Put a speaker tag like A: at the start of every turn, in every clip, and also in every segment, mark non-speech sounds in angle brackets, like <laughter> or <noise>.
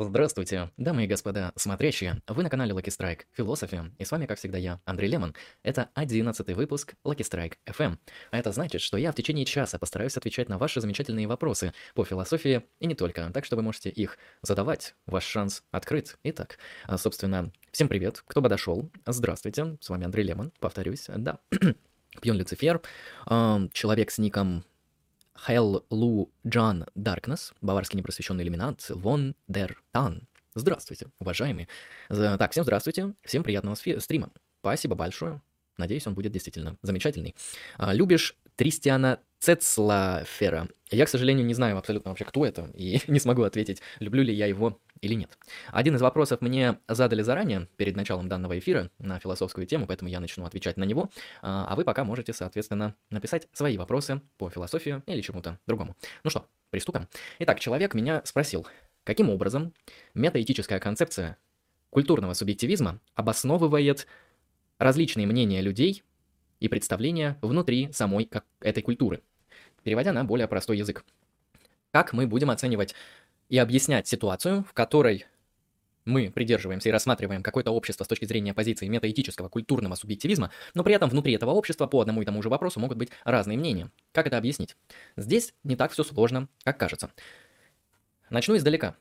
A: Здравствуйте, дамы и господа смотрящие. Вы на канале Lucky Strike Philosophy, и с вами, как всегда, я, Андрей Лемон. Это одиннадцатый выпуск Lucky Strike FM. А это значит, что я в течение часа постараюсь отвечать на ваши замечательные вопросы по философии и не только, так что вы можете их задавать. Ваш шанс открыт. Итак, а, собственно, всем привет, кто бы дошел. Здравствуйте, с вами Андрей Лемон, повторюсь, да. <clears throat> Пьон Люцифер, а, человек с ником Хэл Лу Джан Даркнесс, баварский непросвещенный иллюминат, Вон Дер Тан. Здравствуйте, уважаемые. Так, всем здравствуйте, всем приятного стрима. Спасибо большое. Надеюсь, он будет действительно замечательный. А, любишь Тристиана Цецлафера? Я, к сожалению, не знаю абсолютно вообще, кто это, и <laughs> не смогу ответить, люблю ли я его или нет. Один из вопросов мне задали заранее, перед началом данного эфира, на философскую тему, поэтому я начну отвечать на него, а, а вы пока можете, соответственно, написать свои вопросы по философии или чему-то другому. Ну что, приступим? Итак, человек меня спросил, каким образом метаэтическая концепция культурного субъективизма обосновывает различные мнения людей и представления внутри самой этой культуры, переводя на более простой язык. Как мы будем оценивать и объяснять ситуацию, в которой мы придерживаемся и рассматриваем какое-то общество с точки зрения позиции метаэтического культурного субъективизма, но при этом внутри этого общества по одному и тому же вопросу могут быть разные мнения. Как это объяснить? Здесь не так все сложно, как кажется. Начну издалека.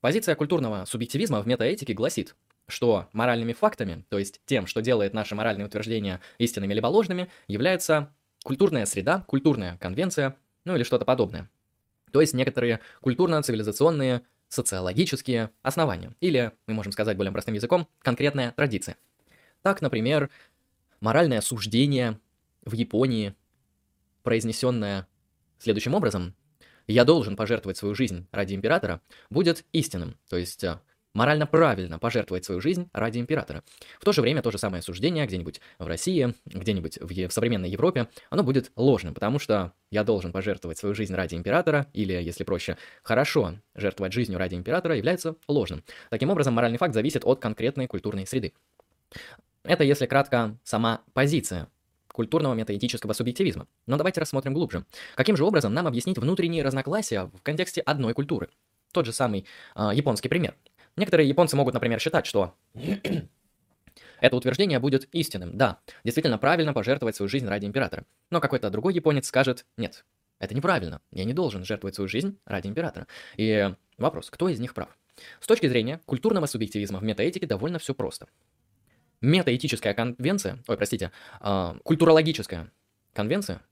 A: Позиция культурного субъективизма в метаэтике гласит, что моральными фактами, то есть тем, что делает наши моральные утверждения истинными либо ложными, является культурная среда, культурная конвенция, ну или что-то подобное то есть некоторые культурно-цивилизационные, социологические основания, или, мы можем сказать более простым языком, конкретная традиция. Так, например, моральное суждение в Японии, произнесенное следующим образом, «Я должен пожертвовать свою жизнь ради императора», будет истинным, то есть э, морально правильно пожертвовать свою жизнь ради императора. В то же время то же самое суждение где-нибудь в России, где-нибудь в, в современной Европе, оно будет ложным, потому что я должен пожертвовать свою жизнь ради императора, или, если проще, хорошо жертвовать жизнью ради императора является ложным. Таким образом, моральный факт зависит от конкретной культурной среды. Это, если кратко, сама позиция культурного метаэтического субъективизма. Но давайте рассмотрим глубже. Каким же образом нам объяснить внутренние разногласия в контексте одной культуры? Тот же самый э, японский пример. Некоторые японцы могут, например, считать, что <clears throat> это утверждение будет истинным. Да, действительно правильно пожертвовать свою жизнь ради императора. Но какой-то другой японец скажет, нет, это неправильно, я не должен жертвовать свою жизнь ради императора. И вопрос, кто из них прав? С точки зрения культурного субъективизма в метаэтике довольно все просто. Метаэтическая конвенция, ой, простите, э, культурологическая конвенция,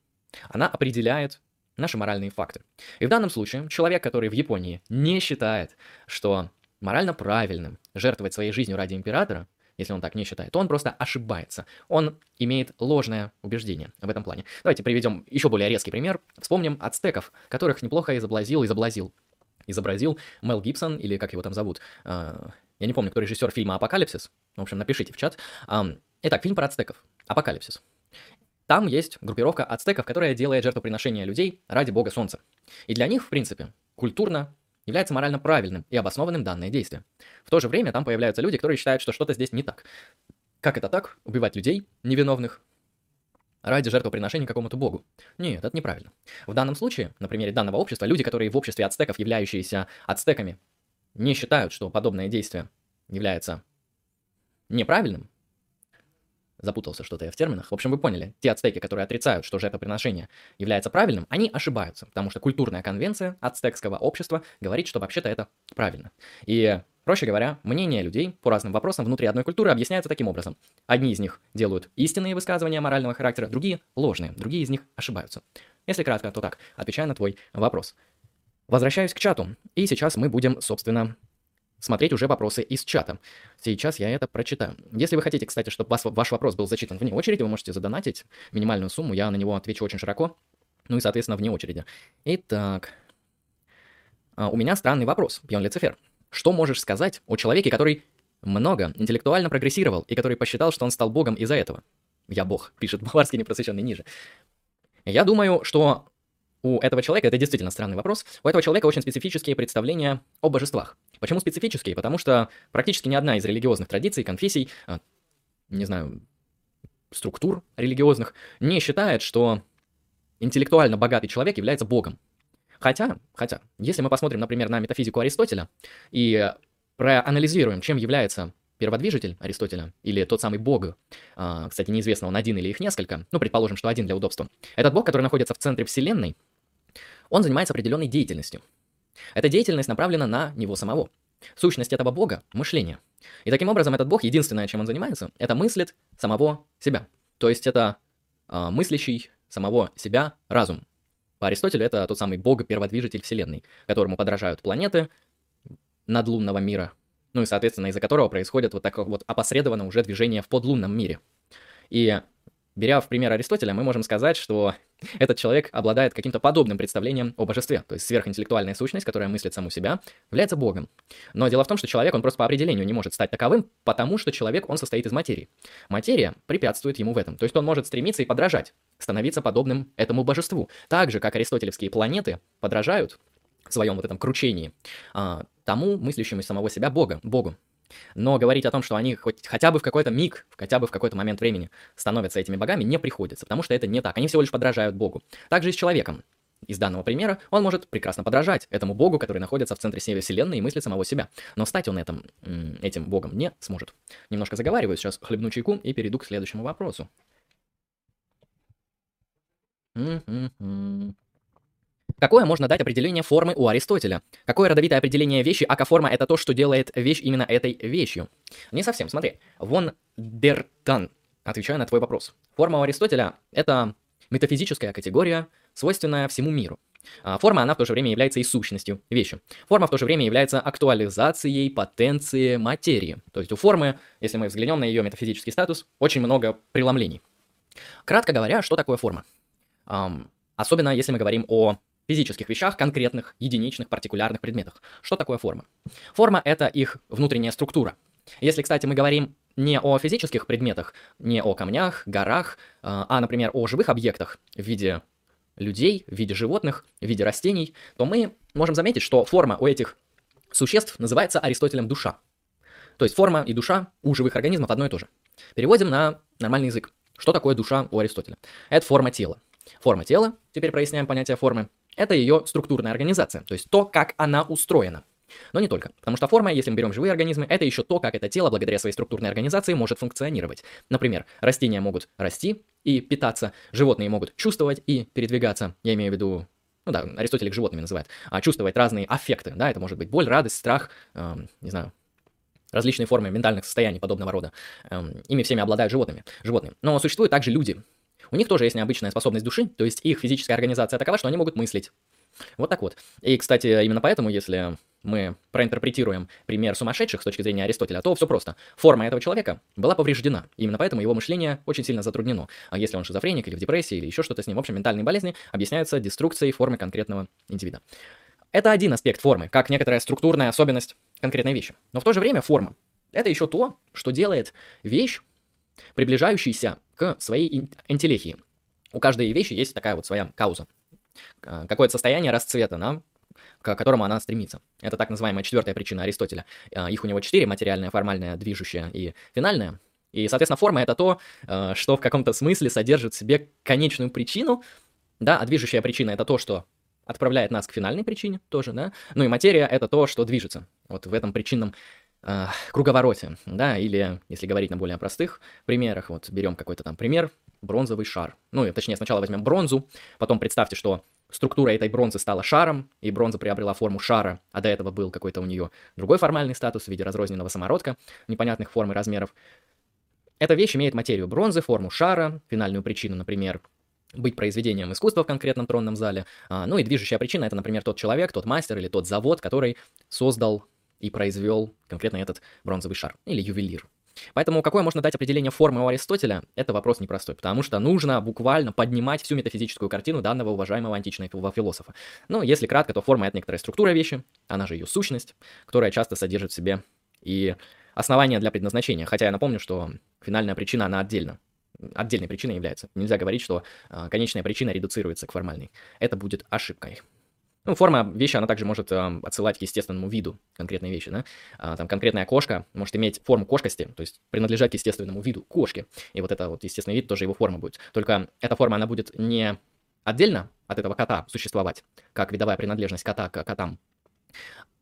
A: она определяет наши моральные факты. И в данном случае человек, который в Японии не считает, что морально правильным жертвовать своей жизнью ради императора, если он так не считает, то он просто ошибается. Он имеет ложное убеждение в этом плане. Давайте приведем еще более резкий пример. Вспомним ацтеков, которых неплохо изобразил, изобразил, изобразил Мел Гибсон, или как его там зовут. А, я не помню, кто режиссер фильма «Апокалипсис». В общем, напишите в чат. Итак, фильм про ацтеков. «Апокалипсис». Там есть группировка ацтеков, которая делает жертвоприношение людей ради бога солнца. И для них, в принципе, культурно является морально правильным и обоснованным данное действие. В то же время там появляются люди, которые считают, что что-то здесь не так. Как это так? Убивать людей, невиновных, ради жертвоприношения какому-то богу. Нет, это неправильно. В данном случае, на примере данного общества, люди, которые в обществе ацтеков, являющиеся ацтеками, не считают, что подобное действие является неправильным, запутался что-то я в терминах. В общем, вы поняли, те ацтеки, которые отрицают, что жертвоприношение является правильным, они ошибаются, потому что культурная конвенция ацтекского общества говорит, что вообще-то это правильно. И Проще говоря, мнение людей по разным вопросам внутри одной культуры объясняется таким образом. Одни из них делают истинные высказывания морального характера, другие – ложные, другие из них ошибаются. Если кратко, то так, отвечая на твой вопрос. Возвращаюсь к чату, и сейчас мы будем, собственно, смотреть уже вопросы из чата. Сейчас я это прочитаю. Если вы хотите, кстати, чтобы вас, ваш вопрос был зачитан вне очереди, вы можете задонатить минимальную сумму, я на него отвечу очень широко, ну и, соответственно, вне очереди. Итак, а, у меня странный вопрос, Пьон Люцифер. Что можешь сказать о человеке, который много интеллектуально прогрессировал и который посчитал, что он стал богом из-за этого? Я бог, <laughs> пишет Баварский непросвещенный ниже. Я думаю, что у этого человека, это действительно странный вопрос, у этого человека очень специфические представления о божествах. Почему специфические? Потому что практически ни одна из религиозных традиций, конфессий, а, не знаю, структур религиозных не считает, что интеллектуально богатый человек является богом. Хотя, хотя, если мы посмотрим, например, на метафизику Аристотеля и проанализируем, чем является перводвижитель Аристотеля или тот самый бог, а, кстати, неизвестно, он один или их несколько, ну, предположим, что один для удобства. Этот бог, который находится в центре Вселенной, он занимается определенной деятельностью. Эта деятельность направлена на него самого. Сущность этого бога – мышление. И таким образом этот бог, единственное, чем он занимается, это мыслит самого себя. То есть это э, мыслящий самого себя разум. По Аристотелю это тот самый бог-перводвижитель Вселенной, которому подражают планеты надлунного мира, ну и, соответственно, из-за которого происходит вот такое вот опосредованно уже движение в подлунном мире. И беря в пример Аристотеля, мы можем сказать, что этот человек обладает каким-то подобным представлением о божестве, то есть сверхинтеллектуальная сущность, которая мыслит саму себя, является богом. Но дело в том, что человек, он просто по определению не может стать таковым, потому что человек, он состоит из материи. Материя препятствует ему в этом, то есть он может стремиться и подражать, становиться подобным этому божеству. Так же, как аристотелевские планеты подражают в своем вот этом кручении а, тому мыслящему самого себя Бога, Богу. Но говорить о том, что они хоть, хотя бы в какой-то миг, хотя бы в какой-то момент времени становятся этими богами, не приходится, потому что это не так. Они всего лишь подражают Богу. Также и с человеком. Из данного примера он может прекрасно подражать этому богу, который находится в центре всей вселенной и мыслит самого себя. Но стать он этим, этим богом не сможет. Немножко заговариваю, сейчас хлебну чайку и перейду к следующему вопросу. Какое можно дать определение формы у Аристотеля? Какое родовитое определение вещи, ака форма это то, что делает вещь именно этой вещью? Не совсем, смотри. Вон Дертан, отвечаю на твой вопрос. Форма у Аристотеля — это метафизическая категория, свойственная всему миру. А форма, она в то же время является и сущностью вещи. Форма в то же время является актуализацией потенции материи. То есть у формы, если мы взглянем на ее метафизический статус, очень много преломлений. Кратко говоря, что такое форма? Особенно если мы говорим о физических вещах, конкретных, единичных, партикулярных предметах. Что такое форма? Форма — это их внутренняя структура. Если, кстати, мы говорим не о физических предметах, не о камнях, горах, а, например, о живых объектах в виде людей, в виде животных, в виде растений, то мы можем заметить, что форма у этих существ называется Аристотелем душа. То есть форма и душа у живых организмов одно и то же. Переводим на нормальный язык. Что такое душа у Аристотеля? Это форма тела. Форма тела, теперь проясняем понятие формы, это ее структурная организация, то есть то, как она устроена. Но не только, потому что форма, если мы берем живые организмы, это еще то, как это тело благодаря своей структурной организации может функционировать. Например, растения могут расти и питаться, животные могут чувствовать и передвигаться. Я имею в виду ну да, Аристотель их животными называет, а чувствовать разные аффекты, да, это может быть боль, радость, страх, э, не знаю, различные формы ментальных состояний подобного рода. Э, ими всеми обладают животными, животные. Но существуют также люди, у них тоже есть необычная способность души, то есть их физическая организация такова, что они могут мыслить. Вот так вот. И, кстати, именно поэтому, если мы проинтерпретируем пример сумасшедших с точки зрения Аристотеля, то все просто. Форма этого человека была повреждена. Именно поэтому его мышление очень сильно затруднено. А если он шизофреник или в депрессии, или еще что-то с ним, в общем, ментальные болезни объясняются деструкцией формы конкретного индивида. Это один аспект формы, как некоторая структурная особенность конкретной вещи. Но в то же время форма — это еще то, что делает вещь приближающийся к своей интеллихии. У каждой вещи есть такая вот своя кауза. Какое-то состояние расцвета, да, к которому она стремится. Это так называемая четвертая причина Аристотеля. А, их у него четыре, материальная, формальная, движущая и финальная. И, соответственно, форма — это то, а, что в каком-то смысле содержит в себе конечную причину, да, а движущая причина — это то, что отправляет нас к финальной причине тоже, да, ну и материя — это то, что движется. Вот в этом причинном э, круговороте, да, или, если говорить на более простых примерах, вот берем какой-то там пример, бронзовый шар. Ну, точнее, сначала возьмем бронзу, потом представьте, что структура этой бронзы стала шаром, и бронза приобрела форму шара, а до этого был какой-то у нее другой формальный статус в виде разрозненного самородка непонятных форм и размеров. Эта вещь имеет материю бронзы, форму шара, финальную причину, например, быть произведением искусства в конкретном тронном зале. А, ну и движущая причина — это, например, тот человек, тот мастер или тот завод, который создал и произвел конкретно этот бронзовый шар или ювелир. Поэтому какое можно дать определение формы у Аристотеля, это вопрос непростой, потому что нужно буквально поднимать всю метафизическую картину данного уважаемого античного философа. Ну, если кратко, то форма — это некоторая структура вещи, она же ее сущность, которая часто содержит в себе и основания для предназначения. Хотя я напомню, что финальная причина, она отдельно, отдельной причиной является. Нельзя говорить, что э, конечная причина редуцируется к формальной. Это будет ошибкой. Ну, форма вещи, она также может э, отсылать к естественному виду конкретной вещи, да. А, там конкретная кошка может иметь форму кошкости, то есть принадлежать к естественному виду кошки. И вот это вот естественный вид тоже его форма будет. Только эта форма, она будет не отдельно от этого кота существовать, как видовая принадлежность кота к котам,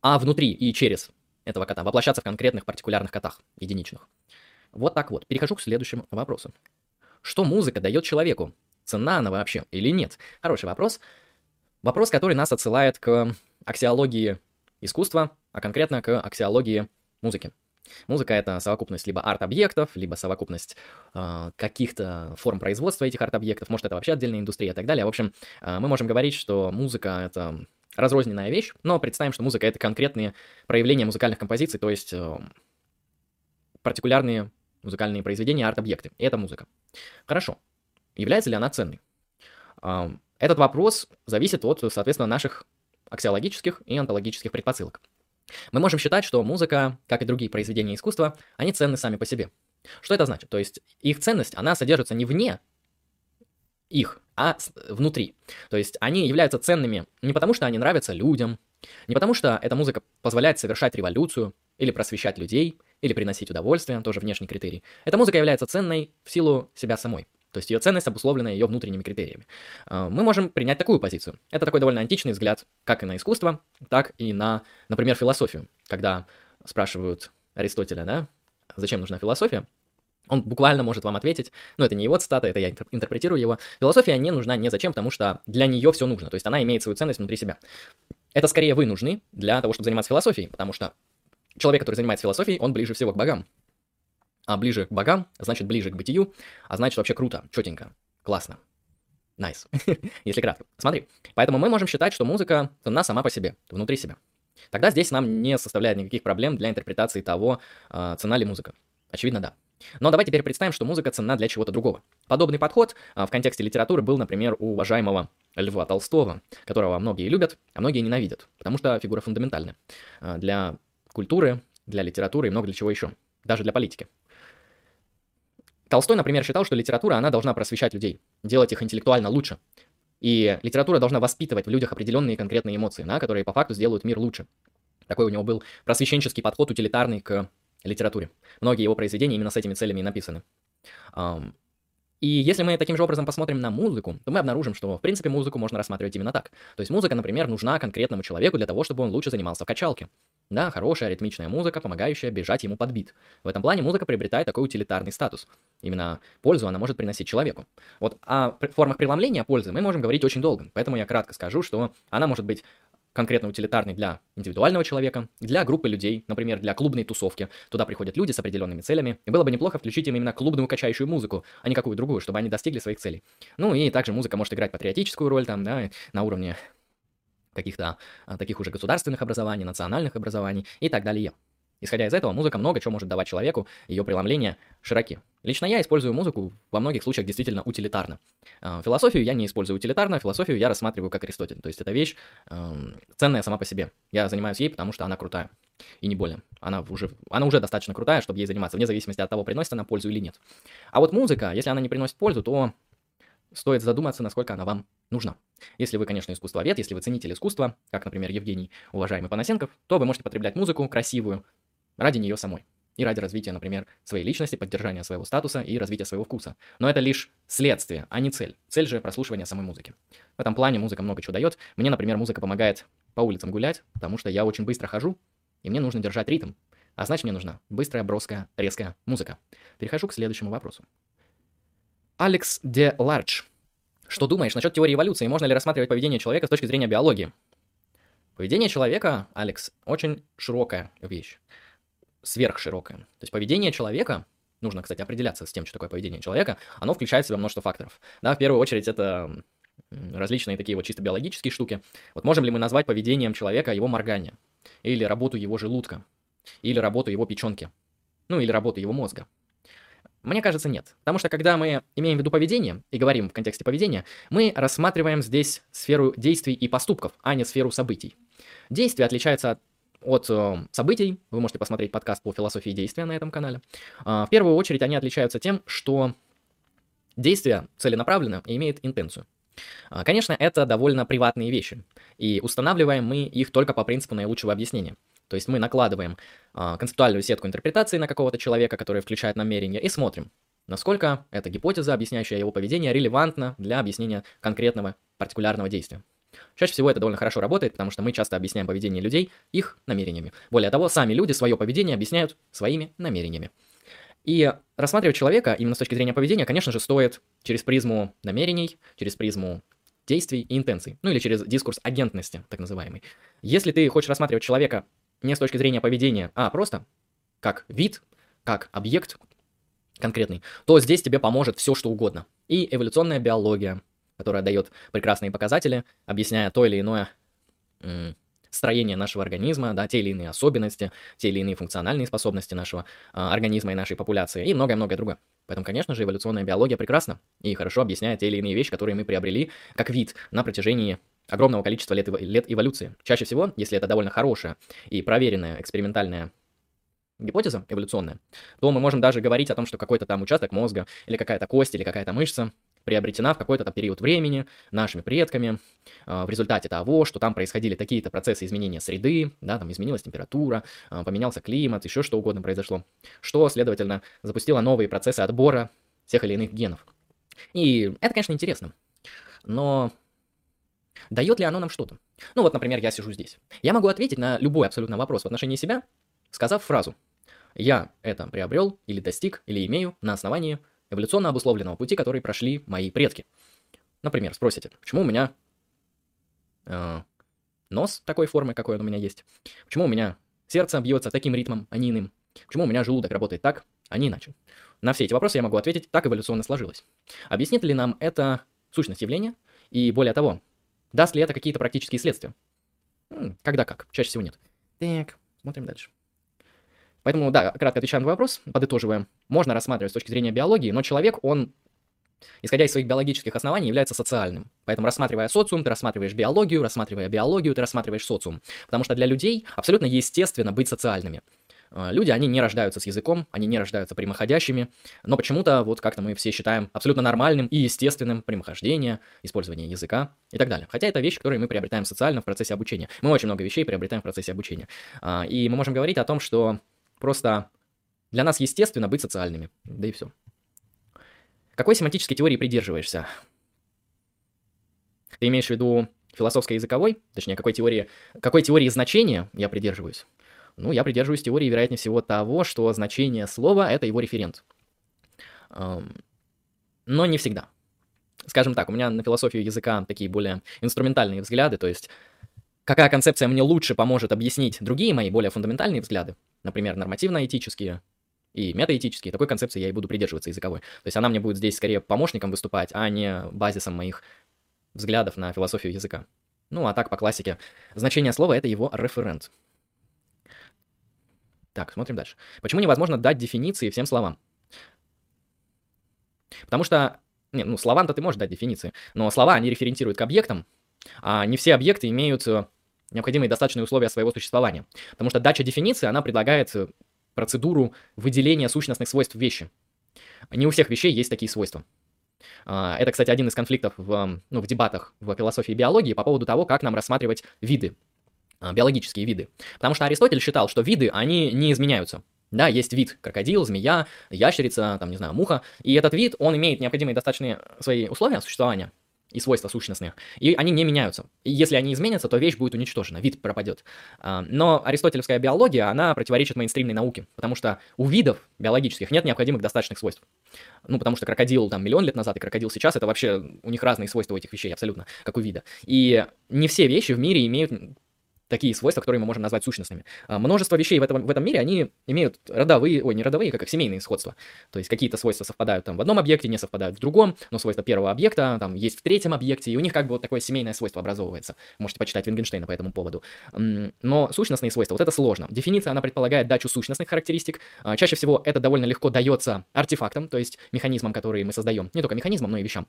A: а внутри и через этого кота, воплощаться в конкретных партикулярных котах, единичных. Вот так вот. Перехожу к следующему вопросу. Что музыка дает человеку? Цена она вообще или нет? Хороший вопрос. Вопрос, который нас отсылает к аксиологии искусства, а конкретно к аксиологии музыки. Музыка — это совокупность либо арт-объектов, либо совокупность э, каких-то форм производства этих арт-объектов, может, это вообще отдельная индустрия и так далее. В общем, э, мы можем говорить, что музыка — это разрозненная вещь, но представим, что музыка — это конкретные проявления музыкальных композиций, то есть э, партикулярные музыкальные произведения, арт-объекты. И это музыка. Хорошо. Является ли она ценной? Этот вопрос зависит от, соответственно, наших аксиологических и онтологических предпосылок. Мы можем считать, что музыка, как и другие произведения искусства, они ценны сами по себе. Что это значит? То есть их ценность, она содержится не вне их, а внутри. То есть они являются ценными не потому, что они нравятся людям, не потому, что эта музыка позволяет совершать революцию, или просвещать людей, или приносить удовольствие, тоже внешний критерий. Эта музыка является ценной в силу себя самой. То есть ее ценность обусловлена ее внутренними критериями. А, мы можем принять такую позицию. Это такой довольно античный взгляд как и на искусство, так и на, например, философию. Когда спрашивают Аристотеля, да, зачем нужна философия, он буквально может вам ответить, ну это не его цитата, это я интерпретирую его. Философия не нужна не зачем, потому что для нее все нужно, то есть она имеет свою ценность внутри себя. Это скорее вы нужны для того, чтобы заниматься философией, потому что человек, который занимается философией, он ближе всего к богам а ближе к богам, значит ближе к бытию, а значит вообще круто, четенько, классно. Nice, nice. <laughs> если кратко. Смотри, поэтому мы можем считать, что музыка ценна сама по себе, внутри себя. Тогда здесь нам не составляет никаких проблем для интерпретации того, а, цена ли музыка. Очевидно, да. Но давайте теперь представим, что музыка ценна для чего-то другого. Подобный подход а, в контексте литературы был, например, у уважаемого Льва Толстого, которого многие любят, а многие ненавидят, потому что фигура фундаментальная а, для культуры, для литературы и много для чего еще, даже для политики. Толстой, например, считал, что литература, она должна просвещать людей, делать их интеллектуально лучше. И литература должна воспитывать в людях определенные конкретные эмоции, да, которые по факту сделают мир лучше. Такой у него был просвещенческий подход, утилитарный к литературе. Многие его произведения именно с этими целями и написаны. И если мы таким же образом посмотрим на музыку, то мы обнаружим, что, в принципе, музыку можно рассматривать именно так. То есть музыка, например, нужна конкретному человеку для того, чтобы он лучше занимался в качалке. Да, хорошая ритмичная музыка, помогающая бежать ему под бит. В этом плане музыка приобретает такой утилитарный статус. Именно пользу она может приносить человеку. Вот о формах преломления пользы мы можем говорить очень долго, поэтому я кратко скажу, что она может быть конкретно утилитарный для индивидуального человека, для группы людей, например, для клубной тусовки. Туда приходят люди с определенными целями, и было бы неплохо включить им именно клубную качающую музыку, а не какую другую, чтобы они достигли своих целей. Ну и также музыка может играть патриотическую роль там, да, на уровне каких-то а, таких уже государственных образований, национальных образований и так далее. Исходя из этого, музыка много чего может давать человеку, ее преломления широки. Лично я использую музыку во многих случаях действительно утилитарно. А, философию я не использую утилитарно, философию я рассматриваю как Аристотель. То есть это вещь э, ценная сама по себе. Я занимаюсь ей, потому что она крутая. И не более. Она уже, она уже достаточно крутая, чтобы ей заниматься, вне зависимости от того, приносит она пользу или нет. А вот музыка, если она не приносит пользу, то стоит задуматься, насколько она вам нужна. Если вы, конечно, искусствовед, если вы ценитель искусства, как, например, Евгений, уважаемый Панасенков, то вы можете потреблять музыку красивую ради нее самой. И ради развития, например, своей личности, поддержания своего статуса и развития своего вкуса. Но это лишь следствие, а не цель. Цель же прослушивания самой музыки. В этом плане музыка много чего дает. Мне, например, музыка помогает по улицам гулять, потому что я очень быстро хожу, и мне нужно держать ритм. А значит, мне нужна быстрая, броская, резкая музыка. Перехожу к следующему вопросу. Алекс де Лардж. Что думаешь насчет теории эволюции? Можно ли рассматривать поведение человека с точки зрения биологии? Поведение человека, Алекс, очень широкая вещь. Сверхширокая. То есть поведение человека, нужно, кстати, определяться с тем, что такое поведение человека, оно включает в себя множество факторов. Да, в первую очередь это различные такие вот чисто биологические штуки. Вот можем ли мы назвать поведением человека его моргание? Или работу его желудка? Или работу его печенки? Ну, или работу его мозга? Мне кажется, нет. Потому что когда мы имеем в виду поведение и говорим в контексте поведения, мы рассматриваем здесь сферу действий и поступков, а не сферу событий. Действия отличаются от от э, событий. Вы можете посмотреть подкаст по философии действия на этом канале. Э, в первую очередь они отличаются тем, что действие целенаправленно и имеет интенцию. Э, конечно, это довольно приватные вещи, и устанавливаем мы их только по принципу наилучшего объяснения. То есть мы накладываем э, концептуальную сетку интерпретации на какого-то человека, который включает намерение, и смотрим, насколько эта гипотеза, объясняющая его поведение, релевантна для объяснения конкретного партикулярного действия. Чаще всего это довольно хорошо работает, потому что мы часто объясняем поведение людей их намерениями. Более того, сами люди свое поведение объясняют своими намерениями. И рассматривать человека именно с точки зрения поведения, конечно же, стоит через призму намерений, через призму действий и интенций, ну или через дискурс агентности, так называемый. Если ты хочешь рассматривать человека не с точки зрения поведения, а просто как вид, как объект конкретный, то здесь тебе поможет все, что угодно. И эволюционная биология, которая дает прекрасные показатели, объясняя то или иное строение нашего организма, да, те или иные особенности, те или иные функциональные способности нашего э, организма и нашей популяции и многое-многое другое. Поэтому, конечно же, эволюционная биология прекрасна и хорошо объясняет те или иные вещи, которые мы приобрели как вид на протяжении огромного количества лет, лет эволюции. Чаще всего, если это довольно хорошая и проверенная экспериментальная гипотеза эволюционная, то мы можем даже говорить о том, что какой-то там участок мозга или какая-то кость или какая-то мышца приобретена в какой-то там период времени нашими предками э, в результате того, что там происходили такие-то процессы изменения среды, да, там изменилась температура, э, поменялся климат, еще что угодно произошло, что, следовательно, запустило новые процессы отбора тех или иных генов. И это, конечно, интересно, но дает ли оно нам что-то? Ну вот, например, я сижу здесь. Я могу ответить на любой абсолютно вопрос в отношении себя, сказав фразу «Я это приобрел или достиг или имею на основании эволюционно обусловленного пути, который прошли мои предки. Например, спросите, почему у меня э, нос такой формы, какой он у меня есть? Почему у меня сердце бьется таким ритмом, а не иным? Почему у меня желудок работает так, а не иначе? На все эти вопросы я могу ответить, так эволюционно сложилось. Объяснит ли нам это сущность явления? И более того, даст ли это какие-то практические следствия? Когда как, чаще всего нет. Так, смотрим дальше. Поэтому, да, кратко отвечаем на вопрос, подытоживаем. Можно рассматривать с точки зрения биологии, но человек, он, исходя из своих биологических оснований, является социальным. Поэтому, рассматривая социум, ты рассматриваешь биологию, рассматривая биологию, ты рассматриваешь социум. Потому что для людей абсолютно естественно быть социальными. А, люди, они не рождаются с языком, они не рождаются прямоходящими, но почему-то, вот как-то мы все считаем абсолютно нормальным и естественным прямохождение, использование языка и так далее. Хотя это вещи, которые мы приобретаем социально в процессе обучения. Мы очень много вещей приобретаем в процессе обучения. А, и мы можем говорить о том, что Просто для нас естественно быть социальными. Да и все. Какой семантической теории придерживаешься? Ты имеешь в виду философской языковой? Точнее, какой теории, какой теории значения я придерживаюсь? Ну, я придерживаюсь теории, вероятнее всего, того, что значение слова — это его референт. Но не всегда. Скажем так, у меня на философию языка такие более инструментальные взгляды, то есть какая концепция мне лучше поможет объяснить другие мои более фундаментальные взгляды, например, нормативно-этические и метаэтические, такой концепции я и буду придерживаться языковой. То есть она мне будет здесь скорее помощником выступать, а не базисом моих взглядов на философию языка. Ну, а так, по классике, значение слова — это его референт. Так, смотрим дальше. Почему невозможно дать дефиниции всем словам? Потому что, не, ну, словам-то ты можешь дать дефиниции, но слова, они референтируют к объектам, а не все объекты имеют э, необходимые достаточные условия своего существования. Потому что дача дефиниции, она предлагает э, процедуру выделения сущностных свойств вещи. Не у всех вещей есть такие свойства. А, это, кстати, один из конфликтов в, ну, в дебатах в философии биологии по поводу того, как нам рассматривать виды, а, биологические виды. Потому что Аристотель считал, что виды, они не изменяются. Да, есть вид крокодил, змея, ящерица, там, не знаю, муха, и этот вид, он имеет необходимые достаточные свои условия существования, и свойства сущностные, и они не меняются. И если они изменятся, то вещь будет уничтожена, вид пропадет. А, но аристотелевская биология, она противоречит мейнстримной науке, потому что у видов биологических нет необходимых достаточных свойств. Ну, потому что крокодил там миллион лет назад и крокодил сейчас, это вообще, у них разные свойства у этих вещей абсолютно, как у вида. И не все вещи в мире имеют такие свойства, которые мы можем назвать сущностными. А, множество вещей в этом, в этом мире, они имеют родовые, ой, не родовые, как их семейные сходства. То есть какие-то свойства совпадают там в одном объекте, не совпадают в другом, но свойства первого объекта там есть в третьем объекте, и у них как бы вот такое семейное свойство образовывается. Можете почитать Вингенштейна по этому поводу. Но сущностные свойства, вот это сложно. Дефиниция, она предполагает дачу сущностных характеристик. А, чаще всего это довольно легко дается артефактам, то есть механизмам, которые мы создаем. Не только механизмам, но и вещам.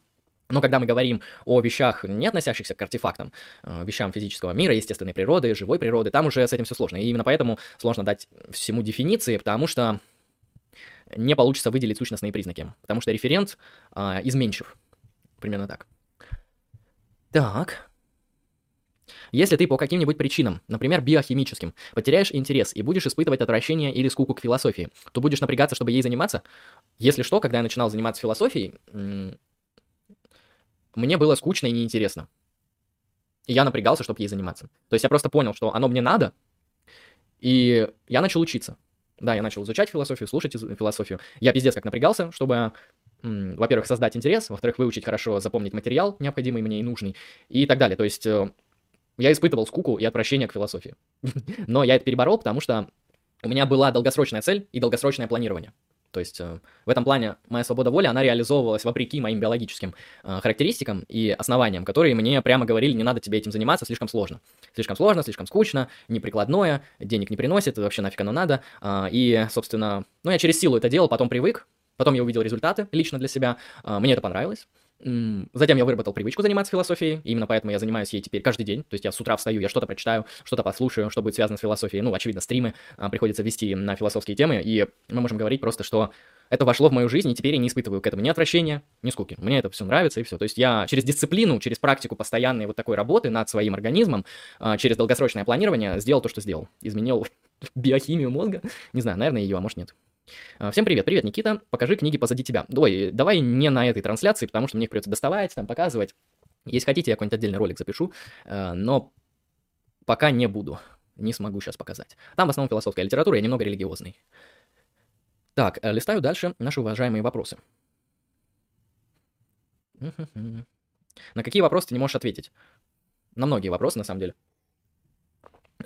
A: Но когда мы говорим о вещах, не относящихся к артефактам, э, вещам физического мира, естественной природы, живой природы, там уже с этим все сложно. И именно поэтому сложно дать всему дефиниции, потому что не получится выделить сущностные признаки, потому что референт а, изменчив. Примерно так. Так. Если ты по каким-нибудь причинам, например, биохимическим, потеряешь интерес и будешь испытывать отвращение или скуку к философии, то будешь напрягаться, чтобы ей заниматься. Если что, когда я начинал заниматься философией, мне было скучно и неинтересно. и я напрягался, чтобы ей заниматься. То есть я просто понял, что оно мне надо, и я начал учиться. Да, я начал изучать философию, слушать философию. Я пиздец как напрягался, чтобы, во-первых, создать интерес, во-вторых, выучить хорошо, запомнить материал, необходимый мне и нужный, и так далее. То есть э, я испытывал скуку и отвращение к философии. <laughs> Но я это переборол, потому что у меня была долгосрочная цель и долгосрочное планирование. То есть э, в этом плане моя свобода воли, она реализовывалась вопреки моим биологическим э, характеристикам и основаниям, которые мне прямо говорили, не надо тебе этим заниматься, слишком сложно. Слишком сложно, слишком скучно, неприкладное, денег не приносит, вообще нафиг оно надо. Э, и, собственно, ну я через силу это делал, потом привык, потом я увидел результаты лично для себя, мне это понравилось. Затем я выработал привычку заниматься философией, именно поэтому я занимаюсь ей теперь каждый день. То есть я с утра встаю, я что-то прочитаю, что-то послушаю, что будет связано с философией. Ну, очевидно, стримы а, приходится вести на философские темы, и мы можем говорить просто, что это вошло в мою жизнь, и теперь я не испытываю к этому ни отвращения, ни скуки. Мне это все нравится, и все. То есть я через дисциплину, через практику постоянной вот такой работы над своим организмом, а, через долгосрочное планирование сделал то, что сделал. Изменил <laughs> биохимию мозга. Не знаю, наверное, ее, а может нет. А, всем привет, привет, Никита, покажи книги позади тебя. Ой, давай не на этой трансляции, потому что мне их придется доставать, там, показывать. Если хотите, я какой-нибудь отдельный ролик запишу, а, но пока не буду, не смогу сейчас показать. Там в основном философская литература, я немного религиозный. Так, э, листаю дальше наши уважаемые вопросы. На какие вопросы ты не можешь ответить? На многие вопросы, на самом деле.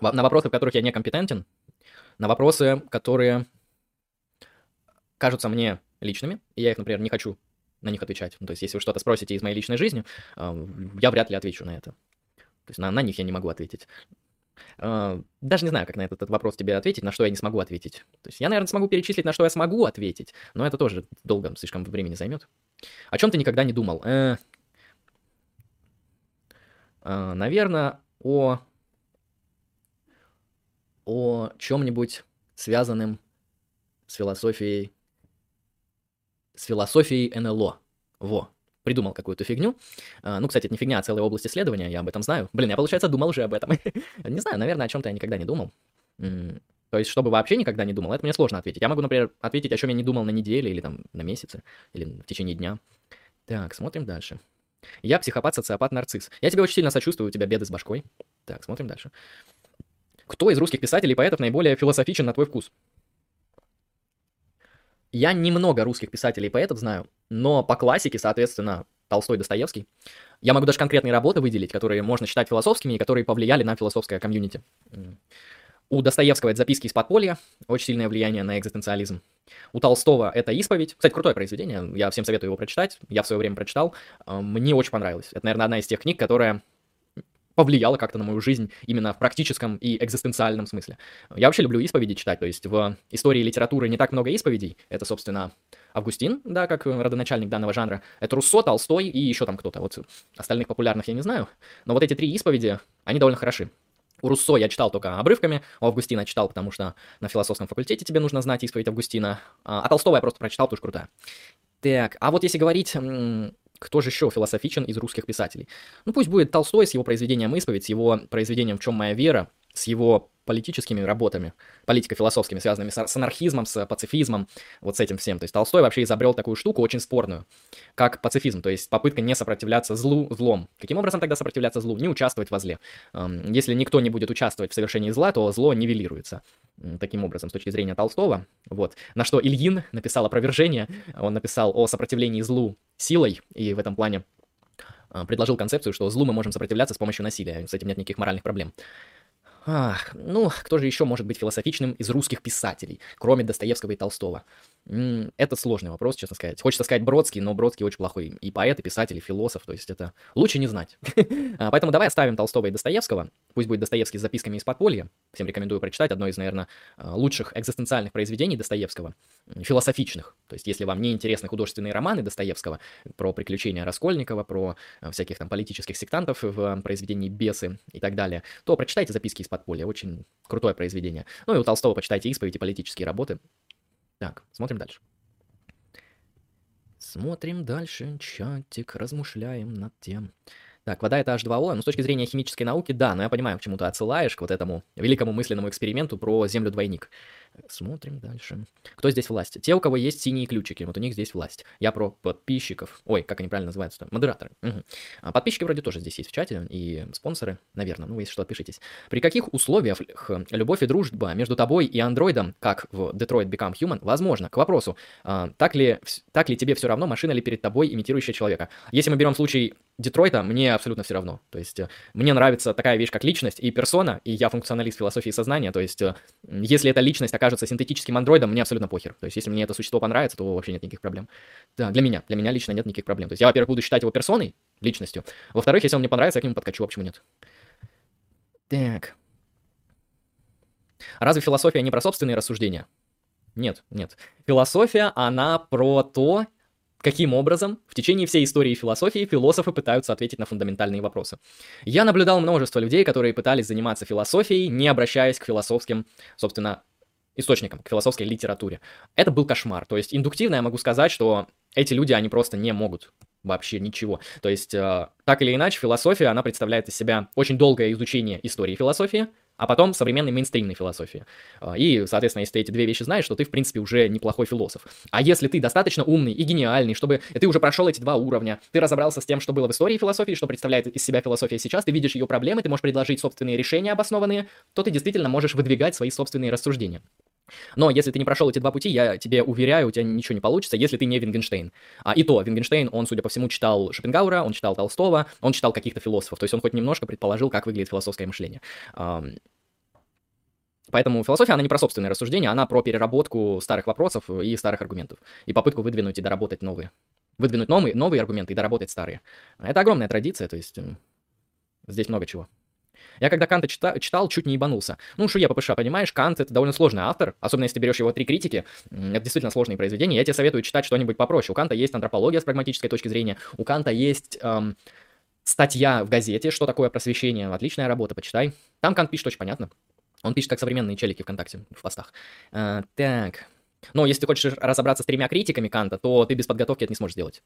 A: На вопросы, в которых я некомпетентен, на вопросы, которые кажутся мне личными, и я их, например, не хочу на них отвечать. Ну, то есть, если вы что-то спросите из моей личной жизни, я вряд ли отвечу на это. То есть на, на них я не могу ответить. Даже не знаю, как на этот, этот вопрос тебе ответить, на что я не смогу ответить. То есть я, наверное, смогу перечислить, на что я смогу ответить, но это тоже долго, слишком времени займет. О чем ты никогда не думал? Э, э, наверное, о, о чем-нибудь связанным с философией с философией НЛО. Во, придумал какую-то фигню. А, ну, кстати, это не фигня, а целая область исследования, я об этом знаю. Блин, я, получается, думал уже об этом. <laughs> не знаю, наверное, о чем-то я никогда не думал. То есть, чтобы вообще никогда не думал, это мне сложно ответить. Я могу, например, ответить, о чем я не думал на неделе или там на месяце, или в течение дня. Так, смотрим дальше. Я психопат, социопат, нарцисс. Я тебе очень сильно сочувствую, у тебя беды с башкой. Так, смотрим дальше. Кто из русских писателей и поэтов наиболее философичен на твой вкус? Я немного русских писателей и поэтов знаю, но по классике, соответственно, Толстой, Достоевский. Я могу даже конкретные работы выделить, которые можно считать философскими и которые повлияли на философское комьюнити. У Достоевского это записки из подполья, очень сильное влияние на экзистенциализм. У Толстого это исповедь. Кстати, крутое произведение, я всем советую его прочитать. Я в свое время прочитал. Мне очень понравилось. Это, наверное, одна из тех книг, которая повлияло как-то на мою жизнь именно в практическом и экзистенциальном смысле. Я вообще люблю исповеди читать, то есть в истории литературы не так много исповедей. Это, собственно, Августин, да, как родоначальник данного жанра. Это Руссо, Толстой и еще там кто-то. Вот остальных популярных я не знаю. Но вот эти три исповеди, они довольно хороши. У Руссо я читал только обрывками, у Августина читал, потому что на философском факультете тебе нужно знать исповедь Августина, а, а Толстого я просто прочитал, потому что крутая. Так, а вот если говорить кто же еще философичен из русских писателей? Ну пусть будет Толстой с его произведением «Исповедь», с его произведением «В чем моя вера», с его политическими работами, политико-философскими, связанными с, анархизмом, с пацифизмом, вот с этим всем. То есть Толстой вообще изобрел такую штуку очень спорную, как пацифизм, то есть попытка не сопротивляться злу злом. Каким образом тогда сопротивляться злу? Не участвовать во зле. Если никто не будет участвовать в совершении зла, то зло нивелируется. Таким образом, с точки зрения Толстого. Вот. На что Ильин написал опровержение, он написал о сопротивлении злу силой, и в этом плане а, предложил концепцию, что злу мы можем сопротивляться с помощью насилия, с этим нет никаких моральных проблем. Ах, ну, кто же еще может быть философичным из русских писателей, кроме Достоевского и Толстого? Это сложный вопрос, честно сказать. Хочется сказать Бродский, но Бродский очень плохой и поэт, и писатель, и философ, то есть это лучше не знать. <laughs> А, поэтому давай оставим Толстого и Достоевского, пусть будет Достоевский с записками из подполья, всем рекомендую прочитать, одно из, наверное, а, лучших экзистенциальных произведений Достоевского, философичных, то есть если вам не интересны художественные романы Достоевского про приключения Раскольникова, про а, всяких там политических сектантов в произведении «Бесы» и так далее, то прочитайте записки из подполья, очень крутое произведение. Ну и у Толстого почитайте исповеди, политические работы, так, смотрим дальше. Смотрим дальше, чатик, размышляем над тем. Так, вода это H2O, ну с точки зрения химической науки, да, но я понимаю, к чему ты отсылаешь, к вот этому великому мысленному эксперименту про Землю-двойник. Смотрим дальше. Кто здесь власть? Те, у кого есть синие ключики, вот у них здесь власть. Я про подписчиков. Ой, как они правильно называются-то? Модераторы. Угу. А подписчики вроде тоже здесь есть в чате, и спонсоры, наверное. Ну, если что, отпишитесь. При каких условиях любовь и дружба между тобой и андроидом, как в Detroit Become Human, возможно? К вопросу, а, так, ли, так ли тебе все равно, машина ли перед тобой, имитирующая человека? Если мы берем случай Детройта, мне абсолютно все равно. То есть э, мне нравится такая вещь, как личность и персона, и я функционалист философии сознания. То есть э, если эта личность окажется синтетическим андроидом, мне абсолютно похер. То есть если мне это существо понравится, то вообще нет никаких проблем. Да, для меня, для меня лично нет никаких проблем. То есть я, во-первых, буду считать его персоной, личностью. Во-вторых, если он мне понравится, я к нему подкачу, почему нет? Так. Разве философия не про собственные рассуждения? Нет, нет. Философия, она про то, каким образом в течение всей истории философии философы пытаются ответить на фундаментальные вопросы. Я наблюдал множество людей, которые пытались заниматься философией, не обращаясь к философским, собственно, источникам, к философской литературе. Это был кошмар. То есть индуктивно я могу сказать, что эти люди, они просто не могут вообще ничего. То есть, э, так или иначе, философия, она представляет из себя очень долгое изучение истории философии, а потом современной мейнстримной философии. А, и, соответственно, если ты эти две вещи знаешь, то ты, в принципе, уже неплохой философ. А если ты достаточно умный и гениальный, чтобы ты уже прошел эти два уровня, ты разобрался с тем, что было в истории философии, что представляет из себя философия сейчас, ты видишь ее проблемы, ты можешь предложить собственные решения обоснованные, то ты действительно можешь выдвигать свои собственные рассуждения. Но если ты не прошел эти два пути, я тебе уверяю, у тебя ничего не получится, если ты не Вингенштейн. А и то, Вингенштейн, он, судя по всему, читал Шопенгауэра, он читал Толстого, он читал каких-то философов, то есть он хоть немножко предположил, как выглядит философское мышление. Поэтому философия, она не про собственные рассуждения, она про переработку старых вопросов и старых аргументов. И попытку выдвинуть и доработать новые. Выдвинуть новые, новые аргументы и доработать старые. Это огромная традиция, то есть здесь много чего. Я когда Канта чита, читал, чуть не ебанулся. Ну, я ППШ, понимаешь, Кант это довольно сложный автор, особенно если ты берешь его три критики. Это действительно сложные произведения. Я тебе советую читать что-нибудь попроще. У Канта есть антропология с прагматической точки зрения. У Канта есть эм, статья в газете, что такое просвещение. Отличная работа, почитай. Там Кант пишет очень понятно. Он пишет как современные челики ВКонтакте в постах. А, так. Но если ты хочешь разобраться с тремя критиками Канта, то ты без подготовки это не сможешь сделать.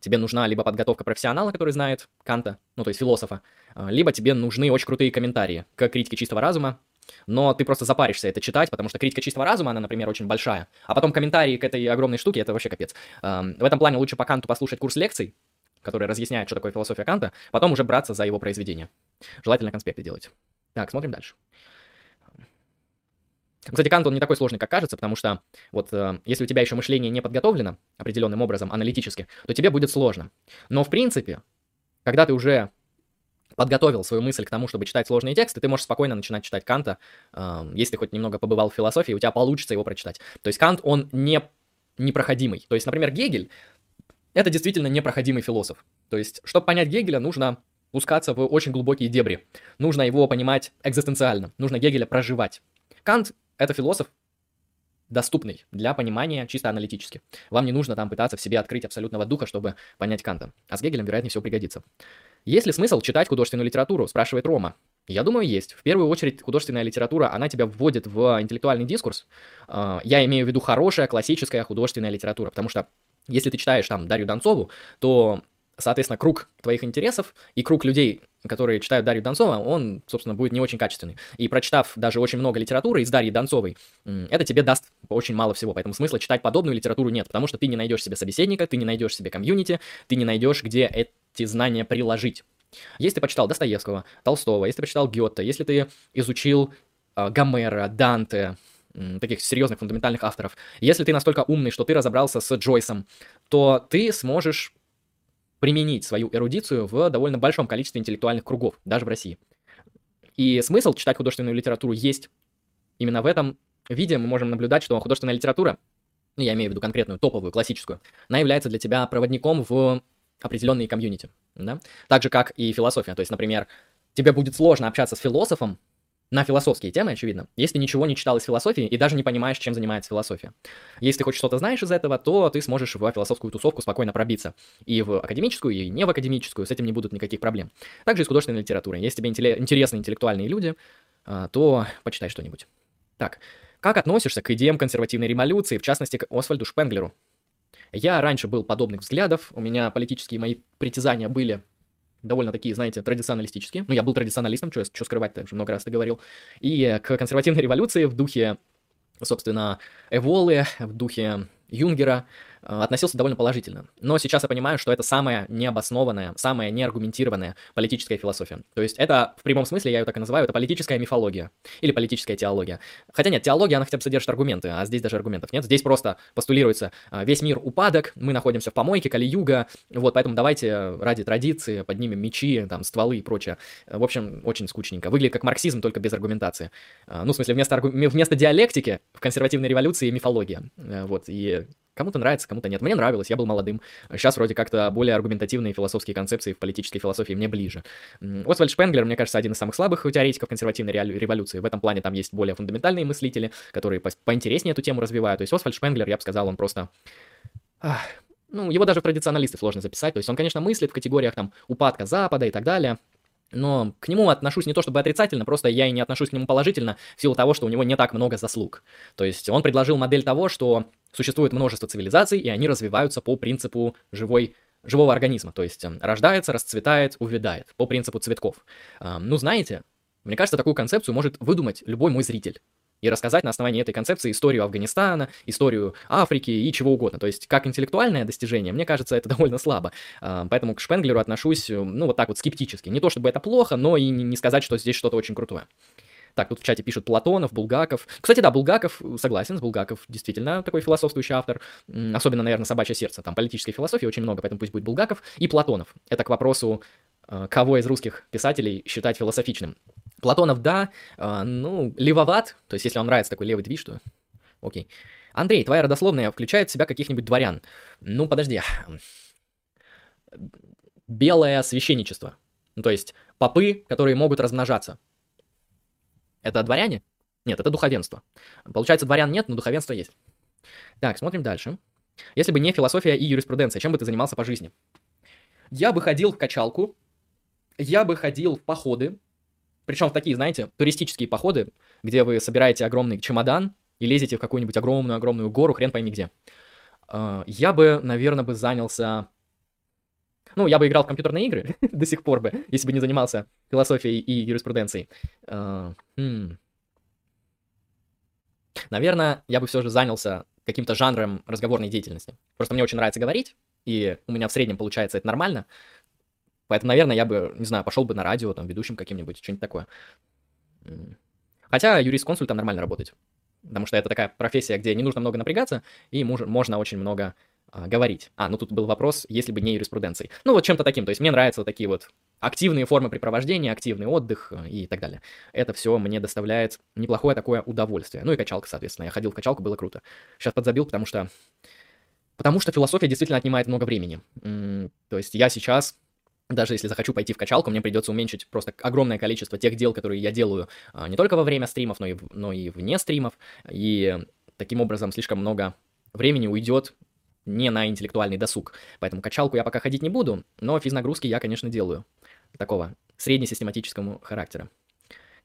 A: Тебе нужна либо подготовка профессионала, который знает Канта, ну то есть философа, а, либо тебе нужны очень крутые комментарии к критике чистого разума, но ты просто запаришься это читать, потому что критика чистого разума, она, например, очень большая. А потом комментарии к этой огромной штуке, это вообще капец. В этом плане лучше по Канту послушать курс лекций, который разъясняет, что такое философия Канта, потом уже браться за его произведение. Желательно конспекты делать. Так, смотрим дальше. Кстати, Кант, он не такой сложный, как кажется, потому что вот э, если у тебя еще мышление не подготовлено определенным образом, аналитически, то тебе будет сложно. Но, в принципе, когда ты уже подготовил свою мысль к тому, чтобы читать сложные тексты, ты можешь спокойно начинать читать Канта, э, если ты хоть немного побывал в философии, у тебя получится его прочитать. То есть Кант, он не непроходимый. То есть, например, Гегель — это действительно непроходимый философ. То есть, чтобы понять Гегеля, нужно пускаться в очень глубокие дебри. Нужно его понимать экзистенциально. Нужно Гегеля проживать. Кант это философ, доступный для понимания чисто аналитически. Вам не нужно там пытаться в себе открыть абсолютного духа, чтобы понять Канта. А с Гегелем, вероятнее всего, пригодится. Есть ли смысл читать художественную литературу, спрашивает Рома. Я думаю, есть. В первую очередь, художественная литература, она тебя вводит в интеллектуальный дискурс. А, я имею в виду хорошая, классическая художественная литература, потому что если ты читаешь там Дарью Донцову, то соответственно, круг твоих интересов и круг людей, которые читают Дарью Донцова, он, собственно, будет не очень качественный. И прочитав даже очень много литературы из Дарьи Донцовой, это тебе даст очень мало всего. Поэтому смысла читать подобную литературу нет, потому что ты не найдешь себе собеседника, ты не найдешь себе комьюнити, ты не найдешь, где эти знания приложить. Если ты почитал Достоевского, Толстого, если ты почитал Гетта, если ты изучил э, Гомера, Данте, таких серьезных фундаментальных авторов. Если ты настолько умный, что ты разобрался с Джойсом, то ты сможешь применить свою эрудицию в довольно большом количестве интеллектуальных кругов, даже в России. И смысл читать художественную литературу есть. Именно в этом виде мы можем наблюдать, что художественная литература, ну, я имею в виду конкретную, топовую, классическую, она является для тебя проводником в определенные комьюнити. Да? Так же, как и философия. То есть, например, тебе будет сложно общаться с философом, на философские темы, очевидно, если ничего не читал из философии и даже не понимаешь, чем занимается философия. Если ты хоть что-то знаешь из этого, то ты сможешь в философскую тусовку спокойно пробиться. И в академическую, и не в академическую, с этим не будут никаких проблем. Также и с художественной литературой. Если тебе интересны интеллектуальные люди, а, то почитай что-нибудь. Так, как относишься к идеям консервативной революции, в частности, к Освальду Шпенглеру? Я раньше был подобных взглядов, у меня политические мои притязания были довольно такие, знаете, традиционалистические. Ну, я был традиционалистом, что, что скрывать, так же много раз ты говорил. И к консервативной революции в духе собственно, Эволы в духе Юнгера, Э, относился довольно положительно. Но сейчас я понимаю, что это самая необоснованная, самая неаргументированная политическая философия. То есть это, в прямом смысле, я ее так и называю, это политическая мифология или политическая теология. Хотя нет, теология, она хотя бы содержит аргументы, а здесь даже аргументов нет. Здесь просто постулируется э, весь мир упадок, мы находимся в помойке, Кали-Юга, вот, поэтому давайте ради традиции поднимем мечи, там, стволы и прочее. В общем, очень скучненько. Выглядит как марксизм, только без аргументации. Э, ну, в смысле, вместо, аргу... вместо диалектики в консервативной революции мифология. Вот, и Кому-то нравится, кому-то нет. Мне нравилось, я был молодым. Сейчас вроде как-то более аргументативные философские концепции в политической философии мне ближе. Освальд Шпенглер, мне кажется, один из самых слабых теоретиков консервативной революции. В этом плане там есть более фундаментальные мыслители, которые по поинтереснее эту тему развивают. То есть Освальд Шпенглер, я бы сказал, он просто... ну, его даже в традиционалисты сложно записать. То есть он, конечно, мыслит в категориях там упадка Запада и так далее, но к нему отношусь не то чтобы отрицательно, просто я и не отношусь к нему положительно в силу того, что у него не так много заслуг. То есть он предложил модель того, что существует множество цивилизаций, и они развиваются по принципу живой живого организма, то есть эм, рождается, расцветает, увядает, по принципу цветков. Ну, знаете, мне кажется, такую концепцию может выдумать любой мой зритель и рассказать на основании этой концепции историю Афганистана, историю Африки и чего угодно. То есть, как интеллектуальное достижение, мне кажется, это <laughs> довольно слабо. А, поэтому к Шпенглеру отношусь, э, ну, вот так вот скептически. Не то чтобы это плохо, но и не сказать, что здесь что-то очень крутое. Так, тут в чате пишут Платонов, Булгаков. Кстати, да, Булгаков, согласен, с Булгаков действительно такой философствующий автор. Особенно, наверное, «Собачье сердце». Там политической философии очень много, поэтому пусть будет Булгаков. И Платонов. Это к вопросу, э, кого из русских писателей считать философичным. Платонов, да, э, ну, левоват, то есть если вам нравится такой левый движ, то окей. Андрей, твоя родословная включает в себя каких-нибудь дворян. Ну, подожди. Белое священничество. Ну, то есть попы, которые могут размножаться. Это дворяне? Нет, это духовенство. Получается, дворян нет, но духовенство есть. Так, смотрим дальше. Если бы не философия и юриспруденция, чем бы ты занимался по жизни? Я бы ходил в качалку, я бы ходил в походы, причем в такие, знаете, туристические походы, где вы собираете огромный чемодан и лезете в какую-нибудь огромную-огромную гору, хрен пойми где. А, я бы, наверное, бы занялся... Ну, я бы играл в компьютерные игры <laughs> до сих пор бы, если бы не занимался философией и юриспруденцией. Uh, hmm. Наверное, я бы все же занялся каким-то жанром разговорной деятельности. Просто мне очень нравится говорить, и у меня в среднем получается это нормально. Поэтому, наверное, я бы, не знаю, пошел бы на радио, там, ведущим каким-нибудь, что-нибудь такое. Хотя юрист-консультом нормально работать. Потому что это такая профессия, где не нужно много напрягаться, и можно очень много а, говорить. А, ну тут был вопрос, если бы не юриспруденцией. Ну вот чем-то таким. То есть мне нравятся такие вот активные формы препровождения, активный отдых э, и так далее. Это все мне доставляет неплохое такое удовольствие. Ну и качалка, соответственно. Я ходил в качалку, было круто. Сейчас подзабил, потому что... Потому что философия действительно отнимает много времени. То есть я сейчас даже если захочу пойти в качалку, мне придется уменьшить просто огромное количество тех дел, которые я делаю а, не только во время стримов, но и, но и вне стримов. И таким образом слишком много времени уйдет не на интеллектуальный досуг. Поэтому качалку я пока ходить не буду, но физнагрузки я, конечно, делаю. Такого среднесистематическому характера.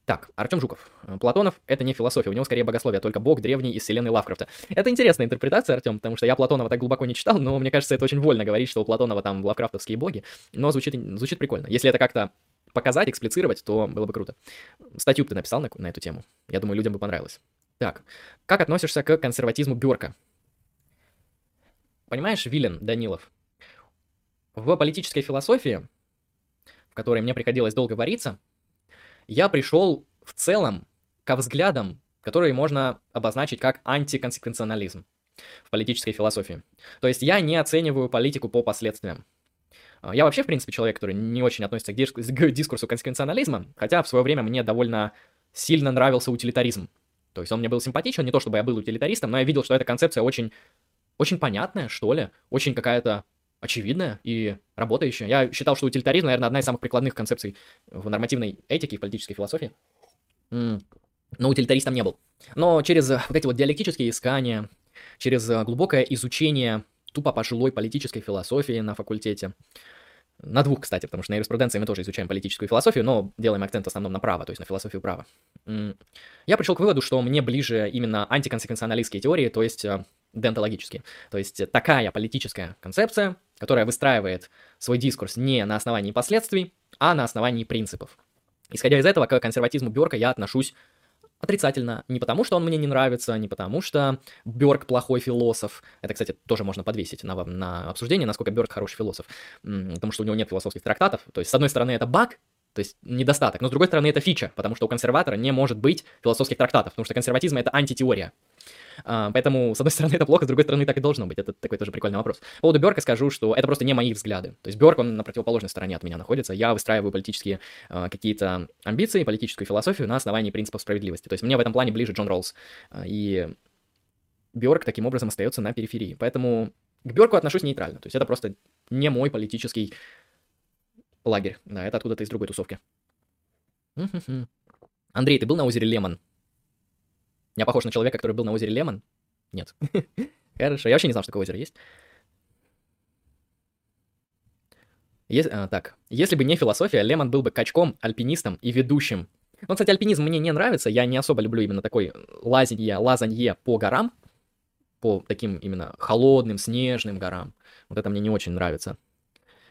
A: Так, Артем Жуков. Платонов — это не философия, у него скорее богословие, только бог древний из вселенной Лавкрафта. Это интересная интерпретация, Артем, потому что я Платонова так глубоко не читал, но мне кажется, это очень вольно говорить, что у Платонова там лавкрафтовские боги, но звучит, звучит прикольно. Если это как-то показать, эксплицировать, то было бы круто. Статью ты написал на, на эту тему. Я думаю, людям бы понравилось. Так, как относишься к консерватизму Бёрка? Понимаешь, Вилен Данилов, в политической философии, в которой мне приходилось долго вариться, я пришел в целом ко взглядам, которые можно обозначить как антиконсеквенционализм в политической философии. То есть я не оцениваю политику по последствиям. А, я вообще, в принципе, человек, который не очень относится к, диск- к дискурсу консеквенционализма, хотя в свое время мне довольно сильно нравился утилитаризм. То есть он мне был симпатичен, не то чтобы я был утилитаристом, но я видел, что эта концепция очень, очень понятная, что ли, очень какая-то очевидная и работающая. Я считал, что утилитаризм, наверное, одна из самых прикладных концепций в нормативной этике и политической философии. Но утилитаристом не был. Но через вот эти вот диалектические искания, через глубокое изучение тупо пожилой политической философии на факультете, на двух, кстати, потому что на юриспруденции мы тоже изучаем политическую философию, но делаем акцент в основном на право, то есть на философию права. Я пришел к выводу, что мне ближе именно антиконсеквенционалистские теории, то есть э, дентологические. То есть такая политическая концепция, которая выстраивает свой дискурс не на основании последствий, а на основании принципов. Исходя из этого, к консерватизму Бёрка я отношусь отрицательно. Не потому, что он мне не нравится, не потому, что Бёрк плохой философ. Это, кстати, тоже можно подвесить на, на обсуждение, насколько Бёрк хороший философ. Потому что у него нет философских трактатов. То есть, с одной стороны, это баг, то есть недостаток. Но с другой стороны, это фича, потому что у консерватора не может быть философских трактатов, потому что консерватизм это антитеория. А, поэтому, с одной стороны, это плохо, с другой стороны, так и должно быть. Это такой тоже прикольный вопрос. По поводу Бёрка скажу, что это просто не мои взгляды. То есть Бёрк, он на противоположной стороне от меня находится. Я выстраиваю политические а, какие-то амбиции, политическую философию на основании принципов справедливости. То есть мне в этом плане ближе Джон Роллс. А, и Бёрк таким образом остается на периферии. Поэтому к Бёрку отношусь нейтрально. То есть это просто не мой политический лагерь. Да, это откуда-то из другой тусовки. Андрей, ты был на озере Лемон? Я похож на человека, который был на озере Лемон? Нет. <laughs> Хорошо, я вообще не знал, что такое озеро есть. Есть, а, так, если бы не философия, Лемон был бы качком, альпинистом и ведущим. Ну, кстати, альпинизм мне не нравится, я не особо люблю именно такой лазанье, лазанье по горам, по таким именно холодным, снежным горам. Вот это мне не очень нравится.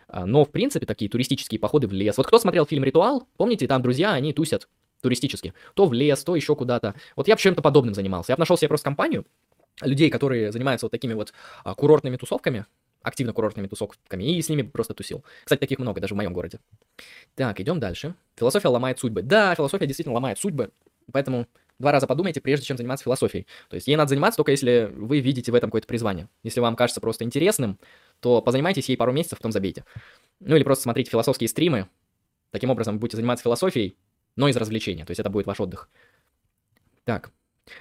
A: А, но, в принципе, такие туристические походы в лес. Вот кто смотрел фильм «Ритуал», помните, там друзья, они тусят туристически. То в лес, то еще куда-то. Вот я чем-то подобным занимался. Я нашел себе просто компанию людей, которые занимаются вот такими вот а, курортными тусовками, активно курортными тусовками, и с ними просто тусил. Кстати, таких много, даже в моем городе. Так, идем дальше. Философия ломает судьбы. Да, философия действительно ломает судьбы, поэтому два раза подумайте, прежде чем заниматься философией. То есть ей надо заниматься только если вы видите в этом какое-то призвание. Если вам кажется просто интересным, то позанимайтесь ей пару месяцев, потом забейте. Ну или просто смотрите философские стримы. Таким образом, будете заниматься философией, но из развлечения, то есть это будет ваш отдых. Так,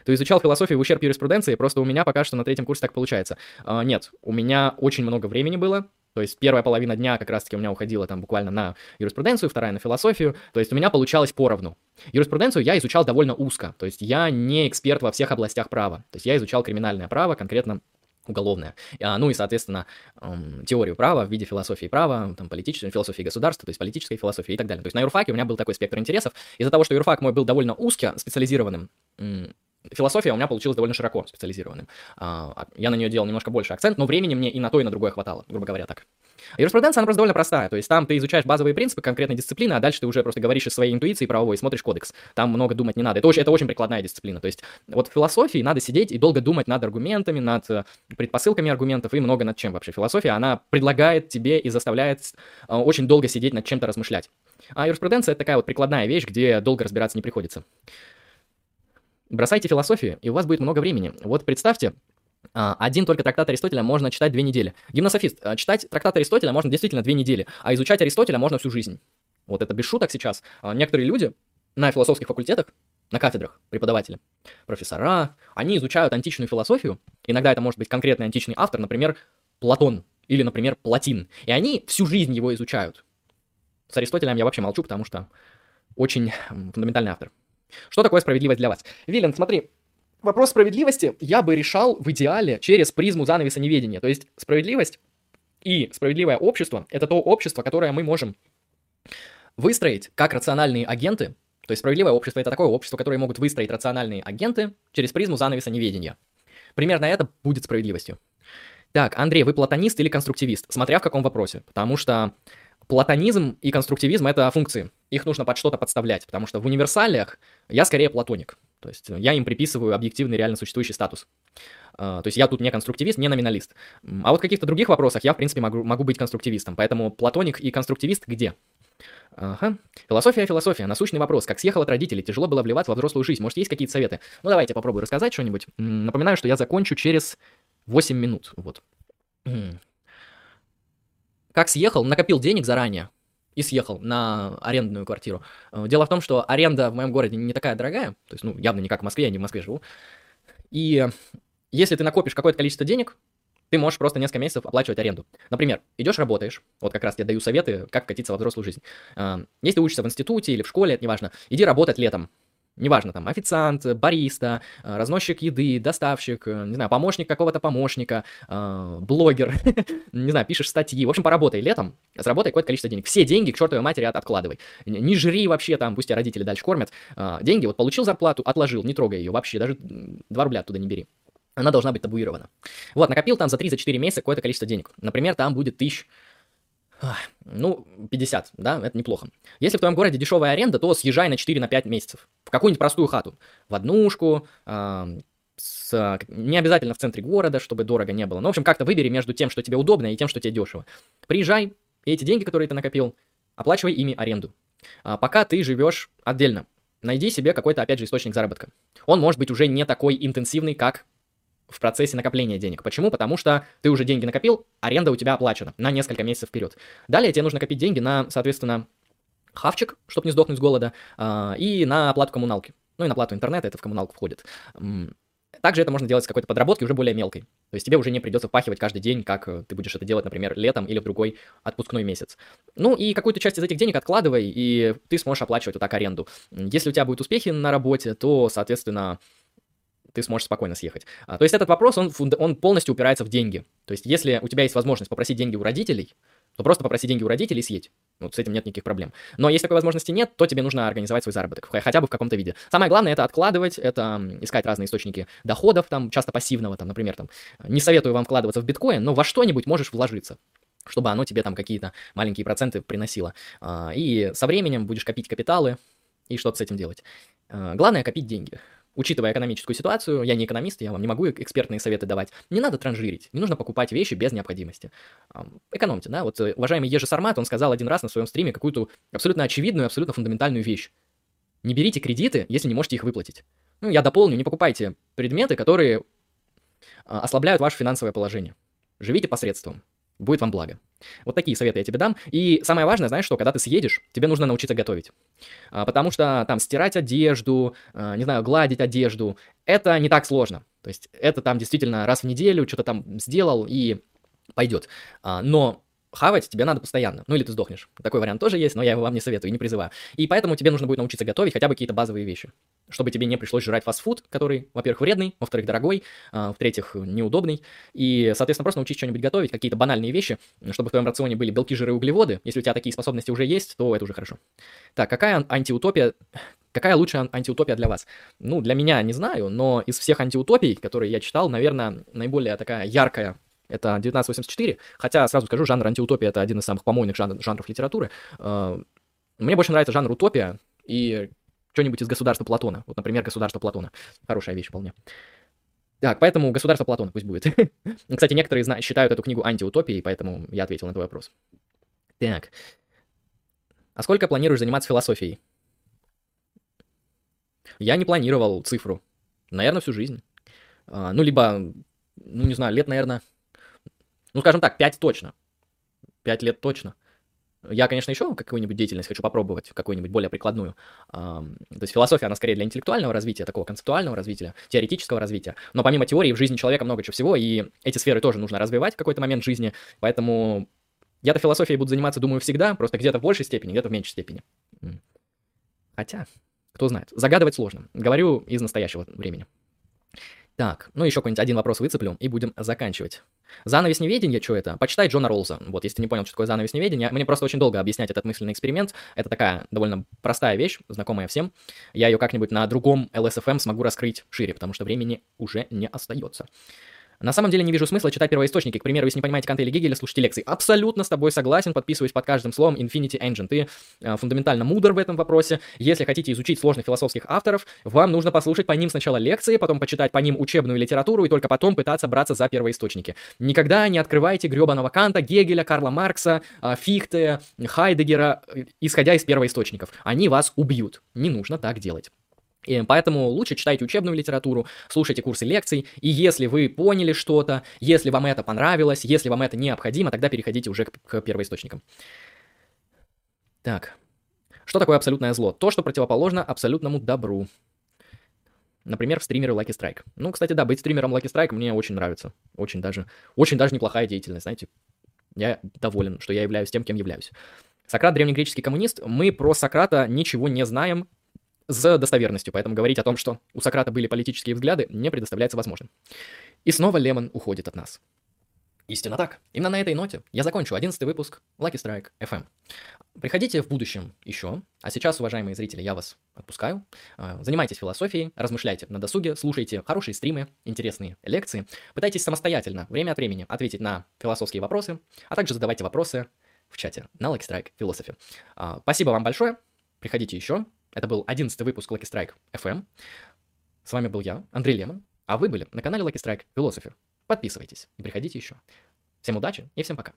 A: ты изучал философию в ущерб юриспруденции, просто у меня пока что на третьем курсе так получается. А, нет, у меня очень много времени было, то есть первая половина дня как раз-таки у меня уходила там буквально на юриспруденцию, вторая на философию. То есть у меня получалось поровну. Юриспруденцию я изучал довольно узко. То есть я не эксперт во всех областях права. То есть я изучал криминальное право, конкретно уголовное. А, ну и, соответственно, теорию права в виде философии права, там, политической философии государства, то есть политической философии и так далее. То есть на юрфаке у меня был такой спектр интересов. Из-за того, что юрфак мой был довольно узкий, специализированным, философия у меня получилась довольно широко специализированным. А, а, я на нее делал немножко больше акцент, но времени мне и на то, и на другое хватало, грубо говоря, так. Юриспруденция, она просто довольно простая, то есть там ты изучаешь базовые принципы конкретной дисциплины, а дальше ты уже просто говоришь из своей интуиции правовой, смотришь кодекс. Там много думать не надо. Это очень, это очень прикладная дисциплина. То есть вот в философии надо сидеть и долго думать над аргументами, над э, предпосылками аргументов и много над чем вообще. Философия, она предлагает тебе и заставляет э, очень долго сидеть над чем-то размышлять. А юриспруденция — это такая вот прикладная вещь, где долго разбираться не приходится. Бросайте философию, и у вас будет много времени. Вот представьте, а, один только трактат Аристотеля можно читать две недели. Гимнософист, а, читать трактат Аристотеля можно действительно две недели, а изучать Аристотеля можно всю жизнь. Вот это без шуток сейчас. А, некоторые люди на философских факультетах, на кафедрах, преподаватели, профессора, они изучают античную философию. Иногда это может быть конкретный античный автор, например, Платон или, например, Платин. И они всю жизнь его изучают. С Аристотелем я вообще молчу, потому что очень фундаментальный автор. Что такое справедливость для вас? Вилен, смотри, вопрос справедливости я бы решал в идеале через призму занавеса неведения. То есть справедливость и справедливое общество — это то общество, которое мы можем выстроить как рациональные агенты. То есть справедливое общество — это такое общество, которое могут выстроить рациональные агенты через призму занавеса неведения. Примерно это будет справедливостью. Так, Андрей, вы платонист или конструктивист? Смотря в каком вопросе. Потому что платонизм и конструктивизм — это функции. Их нужно под что-то подставлять, потому что в универсалиях я скорее платоник. То есть я им приписываю объективный, реально существующий статус. Uh, то есть я тут не конструктивист, не номиналист. А вот в каких-то других вопросах я, в принципе, могу, могу быть конструктивистом. Поэтому платоник и конструктивист где? Ага. Философия, философия. Насущный вопрос. Как съехал от родителей, тяжело было вливаться во взрослую жизнь. Может, есть какие-то советы? Ну, давайте попробую рассказать что-нибудь. Напоминаю, что я закончу через 8 минут. Вот. Как съехал, накопил денег заранее и съехал на арендную квартиру. Э, дело в том, что аренда в моем городе не такая дорогая, то есть, ну, явно не как в Москве, я не в Москве живу. И если ты накопишь какое-то количество денег, ты можешь просто несколько месяцев оплачивать аренду. Например, идешь, работаешь, вот как раз я даю советы, как катиться во взрослую жизнь. Э, если учишься в институте или в школе, это неважно, иди работать летом, неважно, там, официант, бариста, э, разносчик еды, доставщик, э, не знаю, помощник какого-то помощника, э, блогер, <laughs> не знаю, пишешь статьи, в общем, поработай летом, заработай какое-то количество денег. Все деньги к чертовой матери от откладывай. Не жри вообще там, пусть тебя родители дальше кормят. Деньги, вот получил зарплату, отложил, не трогай ее вообще, даже 2 рубля оттуда не бери. Она должна быть табуирована. Вот, накопил там за 3-4 месяца какое-то количество денег. Например, там будет тысяч Ну, 50, да, это неплохо. Если в твоем городе дешевая аренда, то съезжай на 4 на 5 месяцев. В какую-нибудь простую хату. В однушку, э, с, не обязательно в центре города, чтобы дорого не было. Но, в общем, как-то выбери между тем, что тебе удобно, и тем, что тебе дешево. Приезжай, и эти деньги, которые ты накопил, оплачивай ими аренду. А пока ты живешь отдельно, найди себе какой-то, опять же, источник заработка. Он может быть уже не такой интенсивный, как в процессе накопления денег. Почему? Потому что ты уже деньги накопил, аренда у тебя оплачена на несколько месяцев вперед. Далее тебе нужно копить деньги на, соответственно, хавчик, чтобы не сдохнуть с голода, а, и на оплату коммуналки. Ну и на оплату интернета, это в коммуналку входит. Также это можно делать с какой-то подработки уже более мелкой. То есть тебе уже не придется впахивать каждый день, как э, ты будешь это делать, например, летом или в другой отпускной месяц. Ну и какую-то часть из этих денег откладывай, и ты сможешь оплачивать вот так аренду. Если у тебя будут успехи на работе, то, соответственно, ты сможешь спокойно съехать. А, то есть этот вопрос, он, он полностью упирается в деньги. То есть если у тебя есть возможность попросить деньги у родителей, то просто попроси деньги у родителей и съедь. Вот с этим нет никаких проблем. Но если такой возможности нет, то тебе нужно организовать свой заработок, хотя бы в каком-то виде. Самое главное это откладывать, это искать разные источники доходов, там, часто пассивного, там, например, там, не советую вам вкладываться в биткоин, но во что-нибудь можешь вложиться чтобы оно тебе там какие-то маленькие проценты приносило. А, и со временем будешь копить капиталы и что-то с этим делать. А, главное копить деньги учитывая экономическую ситуацию, я не экономист, я вам не могу экспертные советы давать, не надо транжирить, не нужно покупать вещи без необходимости. Экономьте, да, вот э, уважаемый Ежи Сармат, он сказал один раз на своем стриме какую-то абсолютно очевидную, абсолютно фундаментальную вещь. Не берите кредиты, если не можете их выплатить. Ну, я дополню, не покупайте предметы, которые а, ослабляют ваше финансовое положение. Живите посредством будет вам благо. Вот такие советы я тебе дам. И самое важное, знаешь что, когда ты съедешь, тебе нужно научиться готовить. А, потому что там стирать одежду, а, не знаю, гладить одежду, это не так сложно. То есть это там действительно раз в неделю что-то там сделал и пойдет. А, но хавать тебе надо постоянно. Ну или ты сдохнешь. Такой вариант тоже есть, но я его вам не советую и не призываю. И поэтому тебе нужно будет научиться готовить хотя бы какие-то базовые вещи. Чтобы тебе не пришлось жрать фастфуд, который, во-первых, вредный, во-вторых, дорогой, а, в-третьих, неудобный. И, соответственно, просто научись что-нибудь готовить, какие-то банальные вещи, чтобы в твоем рационе были белки, жиры и углеводы. Если у тебя такие способности уже есть, то это уже хорошо. Так, какая антиутопия Какая лучшая антиутопия для вас? Ну, для меня не знаю, но из всех антиутопий, которые я читал, наверное, наиболее такая яркая это 1984, хотя, сразу скажу, жанр антиутопия — это один из самых помойных жанр, жанров литературы. Э, мне больше нравится жанр утопия и что-нибудь из государства Платона. Вот, например, государство Платона. Хорошая вещь вполне. Так, поэтому государство Платона пусть будет. <laughs> Кстати, некоторые считают эту книгу антиутопией, поэтому я ответил на твой вопрос. Так. А сколько планируешь заниматься философией? Я не планировал цифру. Наверное, всю жизнь. А, ну, либо, ну, не знаю, лет, наверное, ну, скажем так, 5 точно. 5 лет точно. Я, конечно, еще какую-нибудь деятельность хочу попробовать, какую-нибудь более прикладную. То есть философия, она скорее для интеллектуального развития, такого концептуального развития, теоретического развития. Но помимо теории в жизни человека много чего всего, и эти сферы тоже нужно развивать в какой-то момент жизни. Поэтому я-то философией буду заниматься, думаю, всегда, просто где-то в большей степени, где-то в меньшей степени. Хотя, кто знает. Загадывать сложно. Говорю из настоящего времени. Так, ну еще какой-нибудь один вопрос выцеплю и будем заканчивать. Занавес неведения, что это? Почитай Джона Роллза. Вот, если не понял, что такое занавес неведения, мне просто очень долго объяснять этот мысленный эксперимент. Это такая довольно простая вещь, знакомая всем. Я ее как-нибудь на другом LSFM смогу раскрыть шире, потому что времени уже не остается. На самом деле не вижу смысла читать первоисточники. К примеру, если не понимаете Канта или Гегеля, слушайте лекции. Абсолютно с тобой согласен, подписываюсь под каждым словом. Infinity Engine. Ты э, фундаментально мудр в этом вопросе. Если хотите изучить сложных философских авторов, вам нужно послушать по ним сначала лекции, потом почитать по ним учебную литературу и только потом пытаться браться за первоисточники. Никогда не открывайте гребаного Канта, Гегеля, Карла Маркса, э, Фихте, Хайдегера, э, исходя из первоисточников. Они вас убьют. Не нужно так делать. И поэтому лучше читайте учебную литературу, слушайте курсы лекций, и если вы поняли что-то, если вам это понравилось, если вам это необходимо, тогда переходите уже к, к первоисточникам. Так, что такое абсолютное зло? То, что противоположно абсолютному добру. Например, в стримеры Lucky Strike. Ну, кстати, да, быть стримером Lucky Strike мне очень нравится. Очень даже, очень даже неплохая деятельность, знаете. Я доволен, что я являюсь тем, кем являюсь. Сократ древнегреческий коммунист. Мы про Сократа ничего не знаем, с достоверностью, поэтому говорить о том, что у Сократа были политические взгляды, не предоставляется возможным. И снова Лемон уходит от нас. Истинно так. Именно на этой ноте я закончу 11 выпуск Lucky Strike FM. Приходите в будущем еще. А сейчас, уважаемые зрители, я вас отпускаю. А, занимайтесь философией, размышляйте на досуге, слушайте хорошие стримы, интересные лекции. Пытайтесь самостоятельно, время от времени, ответить на философские вопросы, а также задавайте вопросы в чате на Lucky Strike Philosophy. А, спасибо вам большое. Приходите еще. Это был 11 выпуск Lucky Strike FM. С вами был я, Андрей Лемон, а вы были на канале Lucky Strike Philosophy. Подписывайтесь и приходите еще. Всем удачи и всем пока.